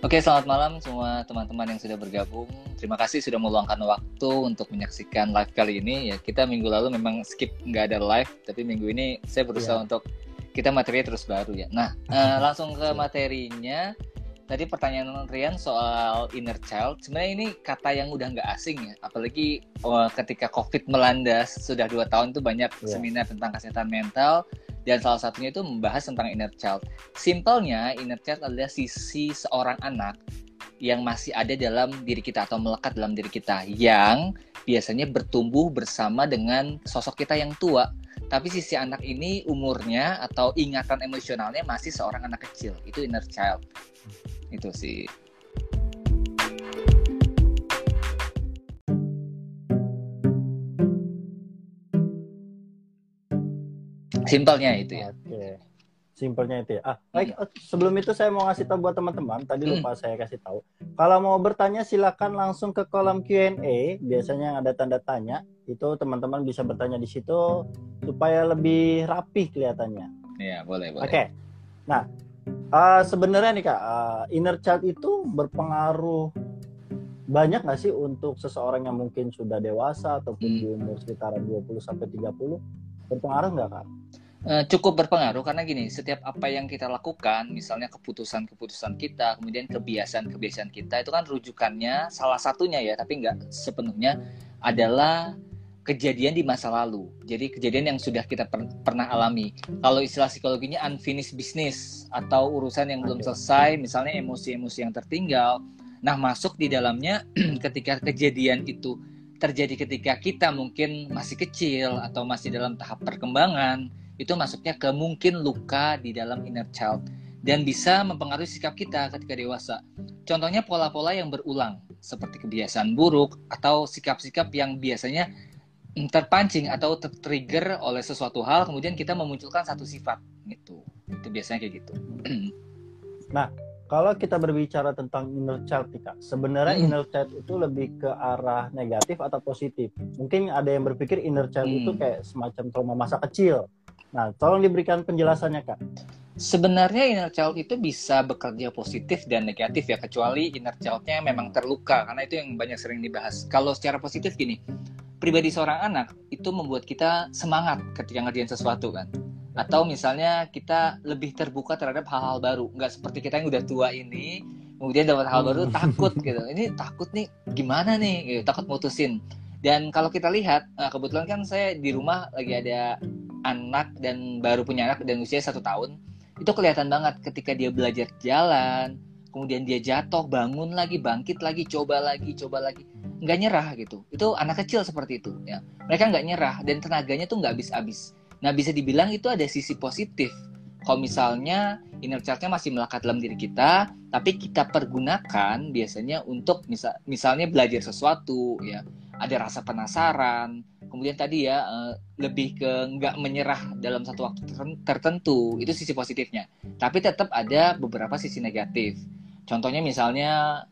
Oke, selamat malam semua teman-teman yang sudah bergabung. Terima kasih sudah meluangkan waktu untuk menyaksikan live kali ini. Ya, kita minggu lalu memang skip nggak ada live, tapi minggu ini saya berusaha yeah. untuk kita materi terus baru ya. Nah, uh, langsung ke materinya. Tadi pertanyaan Rian soal inner child. Sebenarnya ini kata yang udah nggak asing ya, apalagi oh, ketika COVID melanda sudah dua tahun tuh banyak yeah. seminar tentang kesehatan mental dan salah satunya itu membahas tentang inner child. Simpelnya, inner child adalah sisi seorang anak yang masih ada dalam diri kita atau melekat dalam diri kita yang biasanya bertumbuh bersama dengan sosok kita yang tua. Tapi sisi anak ini umurnya atau ingatan emosionalnya masih seorang anak kecil. Itu inner child. Itu sih. Simpelnya itu ya. Oke. Simpelnya itu ya. Ah, baik, hmm. sebelum itu saya mau ngasih tahu buat teman-teman, tadi hmm. lupa saya kasih tahu. Kalau mau bertanya silakan langsung ke kolom Q&A, biasanya yang ada tanda tanya. Itu teman-teman bisa bertanya di situ supaya lebih rapih kelihatannya. Iya, boleh, boleh. Oke. Nah, uh, sebenarnya nih Kak, uh, inner child itu berpengaruh banyak nggak sih untuk seseorang yang mungkin sudah dewasa ataupun hmm. di umur sekitar 20 sampai 30 berpengaruh nggak Kak? Uh, cukup berpengaruh karena gini, setiap apa yang kita lakukan, misalnya keputusan-keputusan kita, kemudian kebiasaan-kebiasaan kita, itu kan rujukannya salah satunya ya, tapi nggak sepenuhnya adalah kejadian di masa lalu. Jadi kejadian yang sudah kita per pernah alami. Kalau istilah psikologinya unfinished business atau urusan yang belum selesai, misalnya emosi-emosi yang tertinggal. Nah, masuk di dalamnya ketika kejadian itu terjadi ketika kita mungkin masih kecil atau masih dalam tahap perkembangan itu masuknya ke mungkin luka di dalam inner child dan bisa mempengaruhi sikap kita ketika dewasa. Contohnya pola-pola yang berulang seperti kebiasaan buruk atau sikap-sikap yang biasanya terpancing atau tertrigger oleh sesuatu hal kemudian kita memunculkan satu sifat gitu. Itu biasanya kayak gitu. Nah, kalau kita berbicara tentang inner child Kak, sebenarnya hmm. inner child itu lebih ke arah negatif atau positif. Mungkin ada yang berpikir inner child hmm. itu kayak semacam trauma masa kecil Nah, tolong diberikan penjelasannya, Kak. Sebenarnya inner child itu bisa bekerja positif dan negatif ya, kecuali inner child-nya memang terluka, karena itu yang banyak sering dibahas. Kalau secara positif gini, pribadi seorang anak itu membuat kita semangat ketika ngerjain sesuatu kan. Atau misalnya kita lebih terbuka terhadap hal-hal baru, nggak seperti kita yang udah tua ini, kemudian dapat hal baru hmm. takut gitu. Ini takut nih, gimana nih? Gitu, takut mutusin. Dan kalau kita lihat, nah kebetulan kan saya di rumah lagi ada anak dan baru punya anak dan usia satu tahun itu kelihatan banget ketika dia belajar jalan kemudian dia jatuh bangun lagi bangkit lagi coba lagi coba lagi nggak nyerah gitu. Itu anak kecil seperti itu ya. Mereka nggak nyerah dan tenaganya tuh nggak habis-habis. Nah bisa dibilang itu ada sisi positif. Kalau misalnya inner child masih melekat dalam diri kita tapi kita pergunakan biasanya untuk misal misalnya belajar sesuatu ya. Ada rasa penasaran kemudian tadi ya uh, lebih ke nggak menyerah dalam satu waktu tertentu itu sisi positifnya. Tapi tetap ada beberapa sisi negatif. Contohnya misalnya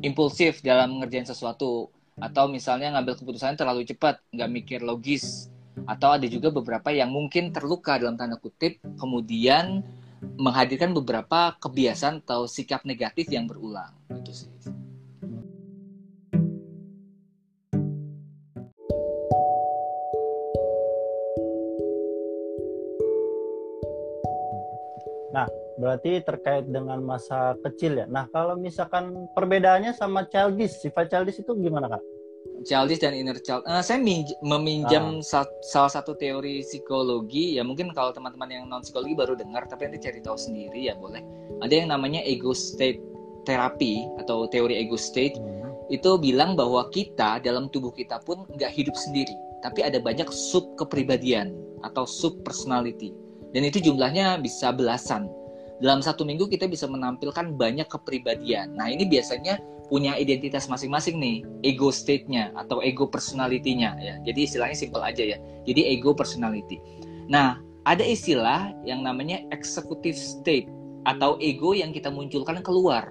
impulsif dalam ngerjain sesuatu atau misalnya ngambil keputusan terlalu cepat nggak mikir logis atau ada juga beberapa yang mungkin terluka dalam tanda kutip kemudian menghadirkan beberapa kebiasaan atau sikap negatif yang berulang. Itu sih Nah, berarti terkait dengan masa kecil ya. Nah, kalau misalkan perbedaannya sama childish, sifat childish itu gimana kak? Childish dan inner child. Uh, saya meminjam ah. salah satu teori psikologi. Ya mungkin kalau teman-teman yang non psikologi baru dengar, tapi nanti cari tahu sendiri ya boleh. Ada yang namanya ego state terapi atau teori ego state. Hmm. Itu bilang bahwa kita dalam tubuh kita pun nggak hidup sendiri, tapi ada banyak sub kepribadian atau sub personality dan itu jumlahnya bisa belasan. Dalam satu minggu kita bisa menampilkan banyak kepribadian. Nah ini biasanya punya identitas masing-masing nih, ego state-nya atau ego personality-nya ya. Jadi istilahnya simple aja ya. Jadi ego personality. Nah, ada istilah yang namanya executive state atau ego yang kita munculkan keluar.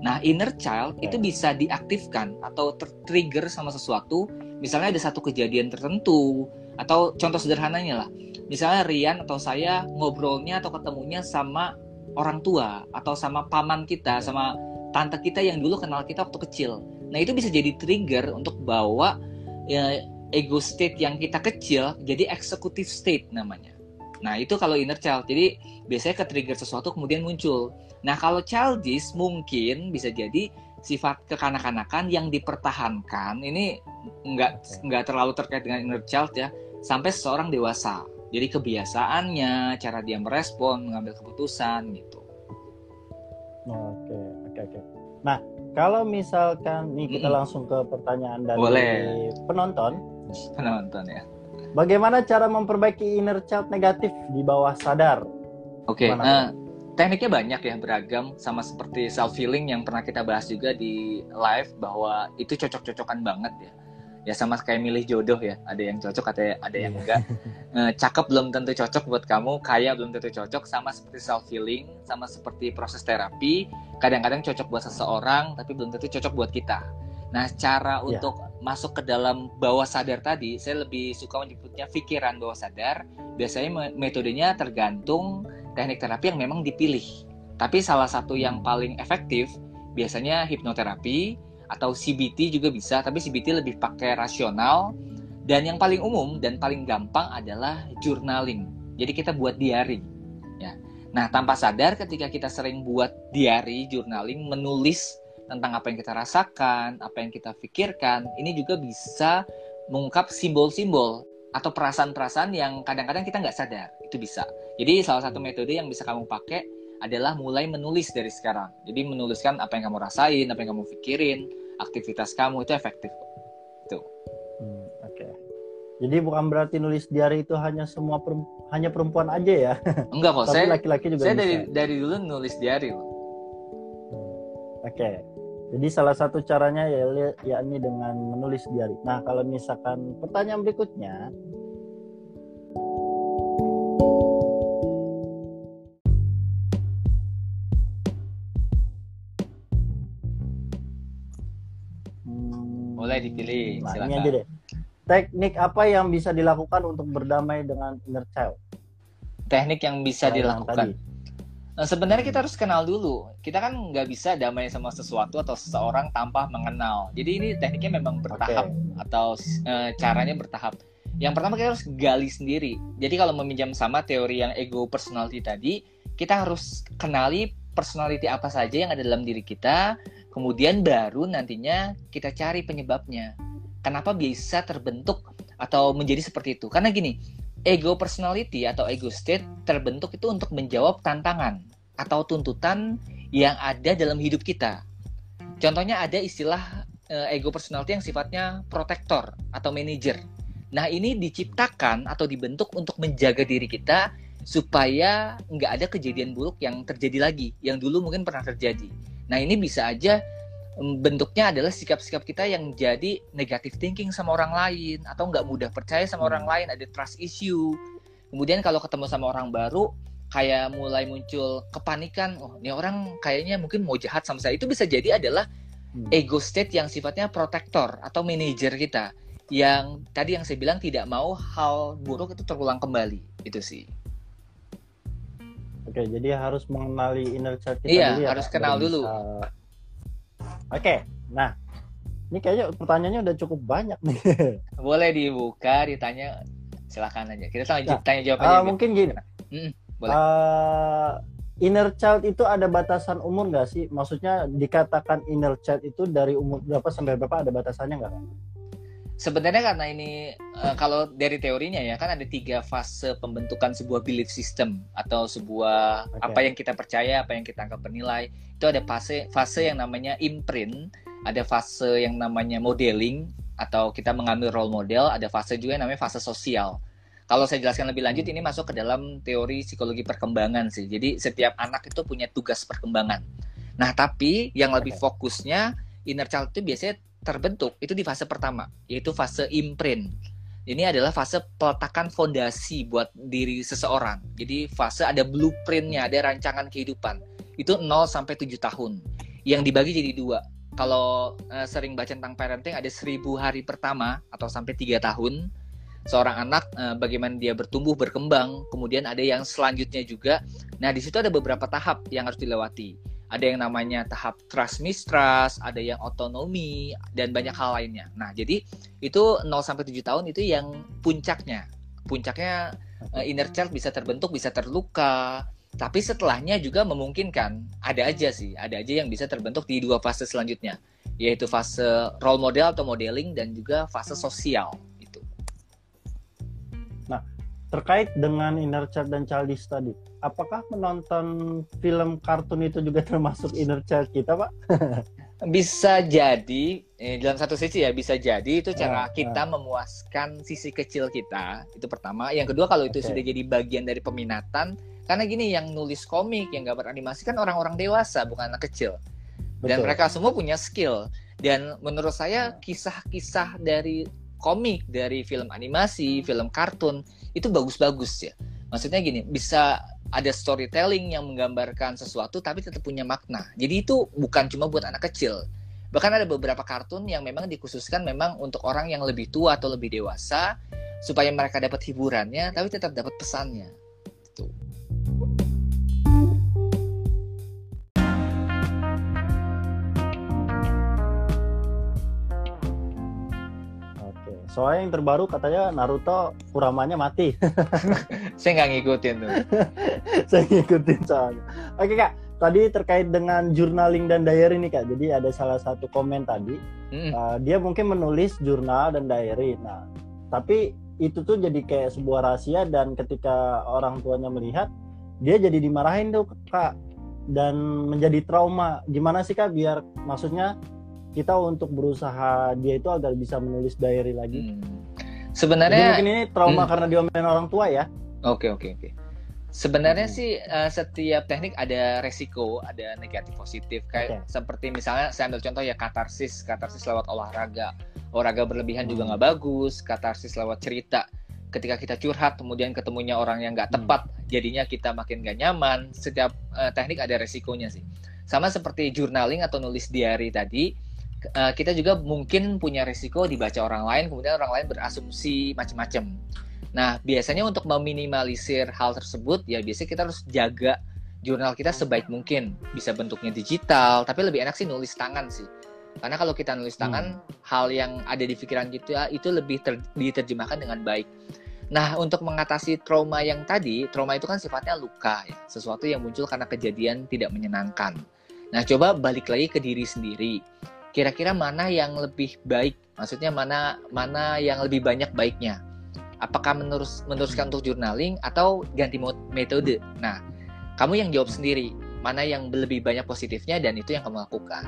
Nah, inner child itu bisa diaktifkan atau tertrigger sama sesuatu. Misalnya ada satu kejadian tertentu atau contoh sederhananya lah misalnya Rian atau saya ngobrolnya atau ketemunya sama orang tua atau sama paman kita sama tante kita yang dulu kenal kita waktu kecil. Nah itu bisa jadi trigger untuk bawa ya, ego state yang kita kecil jadi executive state namanya. Nah itu kalau inner child. Jadi biasanya ke trigger sesuatu kemudian muncul. Nah kalau childish mungkin bisa jadi sifat kekanak-kanakan yang dipertahankan ini nggak nggak terlalu terkait dengan inner child ya sampai seseorang dewasa. Jadi kebiasaannya, cara dia merespon, mengambil keputusan gitu. Oke, oke, oke. Nah, kalau misalkan nih kita langsung ke pertanyaan dari Boleh. penonton. Penonton ya. Bagaimana cara memperbaiki inner child negatif di bawah sadar? Oke, Gimana nah, tekniknya banyak ya beragam sama seperti self healing yang pernah kita bahas juga di live bahwa itu cocok-cocokan banget ya. Ya sama kayak milih jodoh ya, ada yang cocok ada ada yang Iya. enggak. Eh, cakep belum tentu cocok buat kamu, kaya belum tentu cocok, sama seperti self healing, sama seperti proses terapi, kadang-kadang cocok buat seseorang tapi belum tentu cocok buat kita. Nah, cara Iya. untuk masuk ke dalam bawah sadar tadi, saya lebih suka menyebutnya pikiran bawah sadar. Biasanya me- metodenya tergantung teknik terapi yang memang dipilih. Tapi salah satu yang paling efektif biasanya hipnoterapi atau CBT juga bisa, tapi CBT lebih pakai rasional dan yang paling umum dan paling gampang adalah journaling. Jadi kita buat diary. Ya. Nah, tanpa sadar ketika kita sering buat diary, journaling, menulis tentang apa yang kita rasakan, apa yang kita pikirkan, ini juga bisa mengungkap simbol-simbol atau perasaan-perasaan yang kadang-kadang kita nggak sadar. Itu bisa. Jadi salah satu metode yang bisa kamu pakai adalah mulai menulis dari sekarang. Jadi menuliskan apa yang kamu rasain, apa yang kamu pikirin, aktivitas kamu itu efektif. Itu. Hmm, Oke. Jadi bukan berarti nulis diary itu hanya semua perem- hanya perempuan aja ya, Enggak kok, tapi saya laki-laki juga saya bisa. dari dari dulu nulis diary loh. Oke. Jadi salah satu caranya ya yakni dengan menulis diary. Nah, kalau misalkan pertanyaan berikutnya, Boleh dipilih, Nah, ini aja deh. Teknik apa yang bisa dilakukan untuk berdamai dengan inner child? Teknik yang bisa yang dilakukan. tadi. Nah, sebenarnya kita harus kenal dulu. Kita kan nggak bisa damai sama sesuatu atau seseorang tanpa mengenal. Jadi ini tekniknya memang bertahap atau eh, caranya bertahap. Yang pertama kita harus gali sendiri. Jadi kalau meminjam sama teori yang ego personality tadi, kita harus kenali personality apa saja yang ada dalam diri kita, kemudian baru nantinya kita cari penyebabnya. Kenapa bisa terbentuk atau menjadi seperti itu? Karena gini, ego personality atau ego state terbentuk itu untuk menjawab tantangan atau tuntutan yang ada dalam hidup kita. Contohnya ada istilah eh, ego personality yang sifatnya protektor atau manager. Nah ini diciptakan atau dibentuk untuk menjaga diri kita supaya nggak ada kejadian buruk yang terjadi lagi, yang dulu mungkin pernah terjadi. Nah ini bisa aja em, bentuknya adalah sikap-sikap kita yang jadi negative thinking sama orang lain atau nggak mudah percaya sama orang lain, ada trust issue. Kemudian kalau ketemu sama orang baru, kayak mulai muncul kepanikan, oh ini orang kayaknya mungkin mau jahat sama saya. Itu bisa jadi adalah Hmm. ego state yang sifatnya protektor atau manajer kita yang tadi yang saya bilang tidak mau hal buruk itu terulang kembali itu sih Oke, jadi harus mengenali inner child kita Iya, dulu ya. harus Kak, kenal dulu. bisa- Oke, nah ini kayaknya pertanyaannya udah cukup banyak nih. boleh dibuka ditanya silakan aja kita tanya, Ya. tanya jawab Ah, aja Bim. mungkin gini. Mm, boleh. Ah, inner child itu ada batasan umur nggak sih? Maksudnya dikatakan inner child itu dari umur berapa sampai berapa ada batasannya nggak? Sebenarnya karena ini eh, kalau dari teorinya ya kan ada tiga fase pembentukan sebuah belief system atau sebuah Oke. apa yang kita percaya apa yang kita anggap bernilai. Itu ada fase fase yang namanya imprint ada fase yang namanya modeling atau kita mengambil role model ada fase juga yang namanya fase sosial. Kalau saya jelaskan lebih lanjut ini masuk ke dalam teori psikologi perkembangan sih. Jadi setiap anak itu punya tugas perkembangan. Nah tapi yang lebih fokusnya inner child itu biasanya terbentuk itu di fase pertama yaitu fase imprint. Ini adalah fase peletakan fondasi buat diri seseorang. Jadi fase ada blueprintnya ada rancangan kehidupan. Itu 0 sampai 7 tahun. Yang dibagi jadi dua. Kalau eh, sering baca tentang parenting ada 1000 hari pertama atau sampai tiga tahun. Seorang anak eh, bagaimana dia bertumbuh berkembang. Kemudian ada yang selanjutnya juga. Nah di situ ada beberapa tahap yang harus dilewati ada yang namanya tahap trust mistrust, ada yang otonomi dan banyak hal lainnya. Nah, jadi itu 0 sampai 7 tahun itu yang puncaknya. Puncaknya uh, inner child bisa terbentuk, bisa terluka, tapi setelahnya juga memungkinkan ada aja sih, ada aja yang bisa terbentuk di dua fase selanjutnya, yaitu fase role model atau modeling dan juga fase sosial terkait dengan inner child dan childish tadi, apakah menonton film kartun itu juga termasuk inner child kita, Pak? bisa jadi eh, dalam satu sisi ya bisa jadi itu cara uh, kita uh. memuaskan sisi kecil kita itu pertama yang kedua kalau itu okay. sudah jadi bagian dari peminatan karena gini yang nulis komik yang gambar animasi kan orang-orang dewasa bukan anak kecil dan mereka semua punya skill dan menurut saya kisah-kisah dari komik dari film animasi film kartun itu bagus-bagus ya maksudnya gini bisa ada storytelling yang menggambarkan sesuatu tapi tetap punya makna. Jadi itu bukan cuma buat anak kecil. Bahkan ada beberapa kartun yang memang dikhususkan memang untuk orang yang lebih tua atau lebih dewasa supaya mereka dapat hiburannya tapi tetap dapat pesannya. Soalnya yang terbaru katanya Naruto Kuramanya mati. Saya nggak ngikutin tuh. Saya ngikutin soalnya. Oke kak, tadi terkait dengan journaling dan diary nih kak. Jadi ada salah satu komen tadi. Mm. Uh, dia mungkin menulis jurnal dan diary. Nah, tapi itu tuh jadi kayak sebuah rahasia dan ketika orang tuanya melihat, dia jadi dimarahin tuh kak dan menjadi trauma. Gimana sih kak biar maksudnya kita untuk berusaha dia itu agar bisa menulis diary lagi. Hmm. Sebenarnya Jadi mungkin ini trauma hmm. karena diomelin orang tua ya. Oke oke oke. Sebenarnya hmm. sih uh, setiap teknik ada resiko, ada negatif positif. Kayak okay. seperti misalnya saya ambil contoh ya katarsis, katarsis lewat olahraga. Olahraga berlebihan hmm. juga nggak bagus. Katarsis lewat cerita. Ketika kita curhat, kemudian ketemunya orang yang nggak hmm. tepat, hmm. jadinya kita makin gak nyaman. Setiap uh, teknik ada resikonya sih. Sama seperti journaling atau nulis diary tadi uh, kita juga mungkin punya risiko dibaca orang lain, kemudian orang lain berasumsi macam-macam. Nah, biasanya untuk meminimalisir hal tersebut, ya biasanya kita harus jaga jurnal kita sebaik mungkin. Bisa bentuknya digital, tapi lebih enak sih nulis tangan sih. Karena kalau kita nulis tangan, hmm. hal yang ada di pikiran kita itu lebih ter diterjemahkan dengan baik. Nah, untuk mengatasi trauma yang tadi, trauma itu kan sifatnya luka ya, sesuatu yang muncul karena kejadian tidak menyenangkan. Nah, coba balik lagi ke diri sendiri kira-kira mana yang lebih baik? Maksudnya mana mana yang lebih banyak baiknya? Apakah menerus meneruskan untuk journaling atau ganti metode? Nah kamu yang jawab sendiri mana yang lebih banyak positifnya dan itu yang kamu lakukan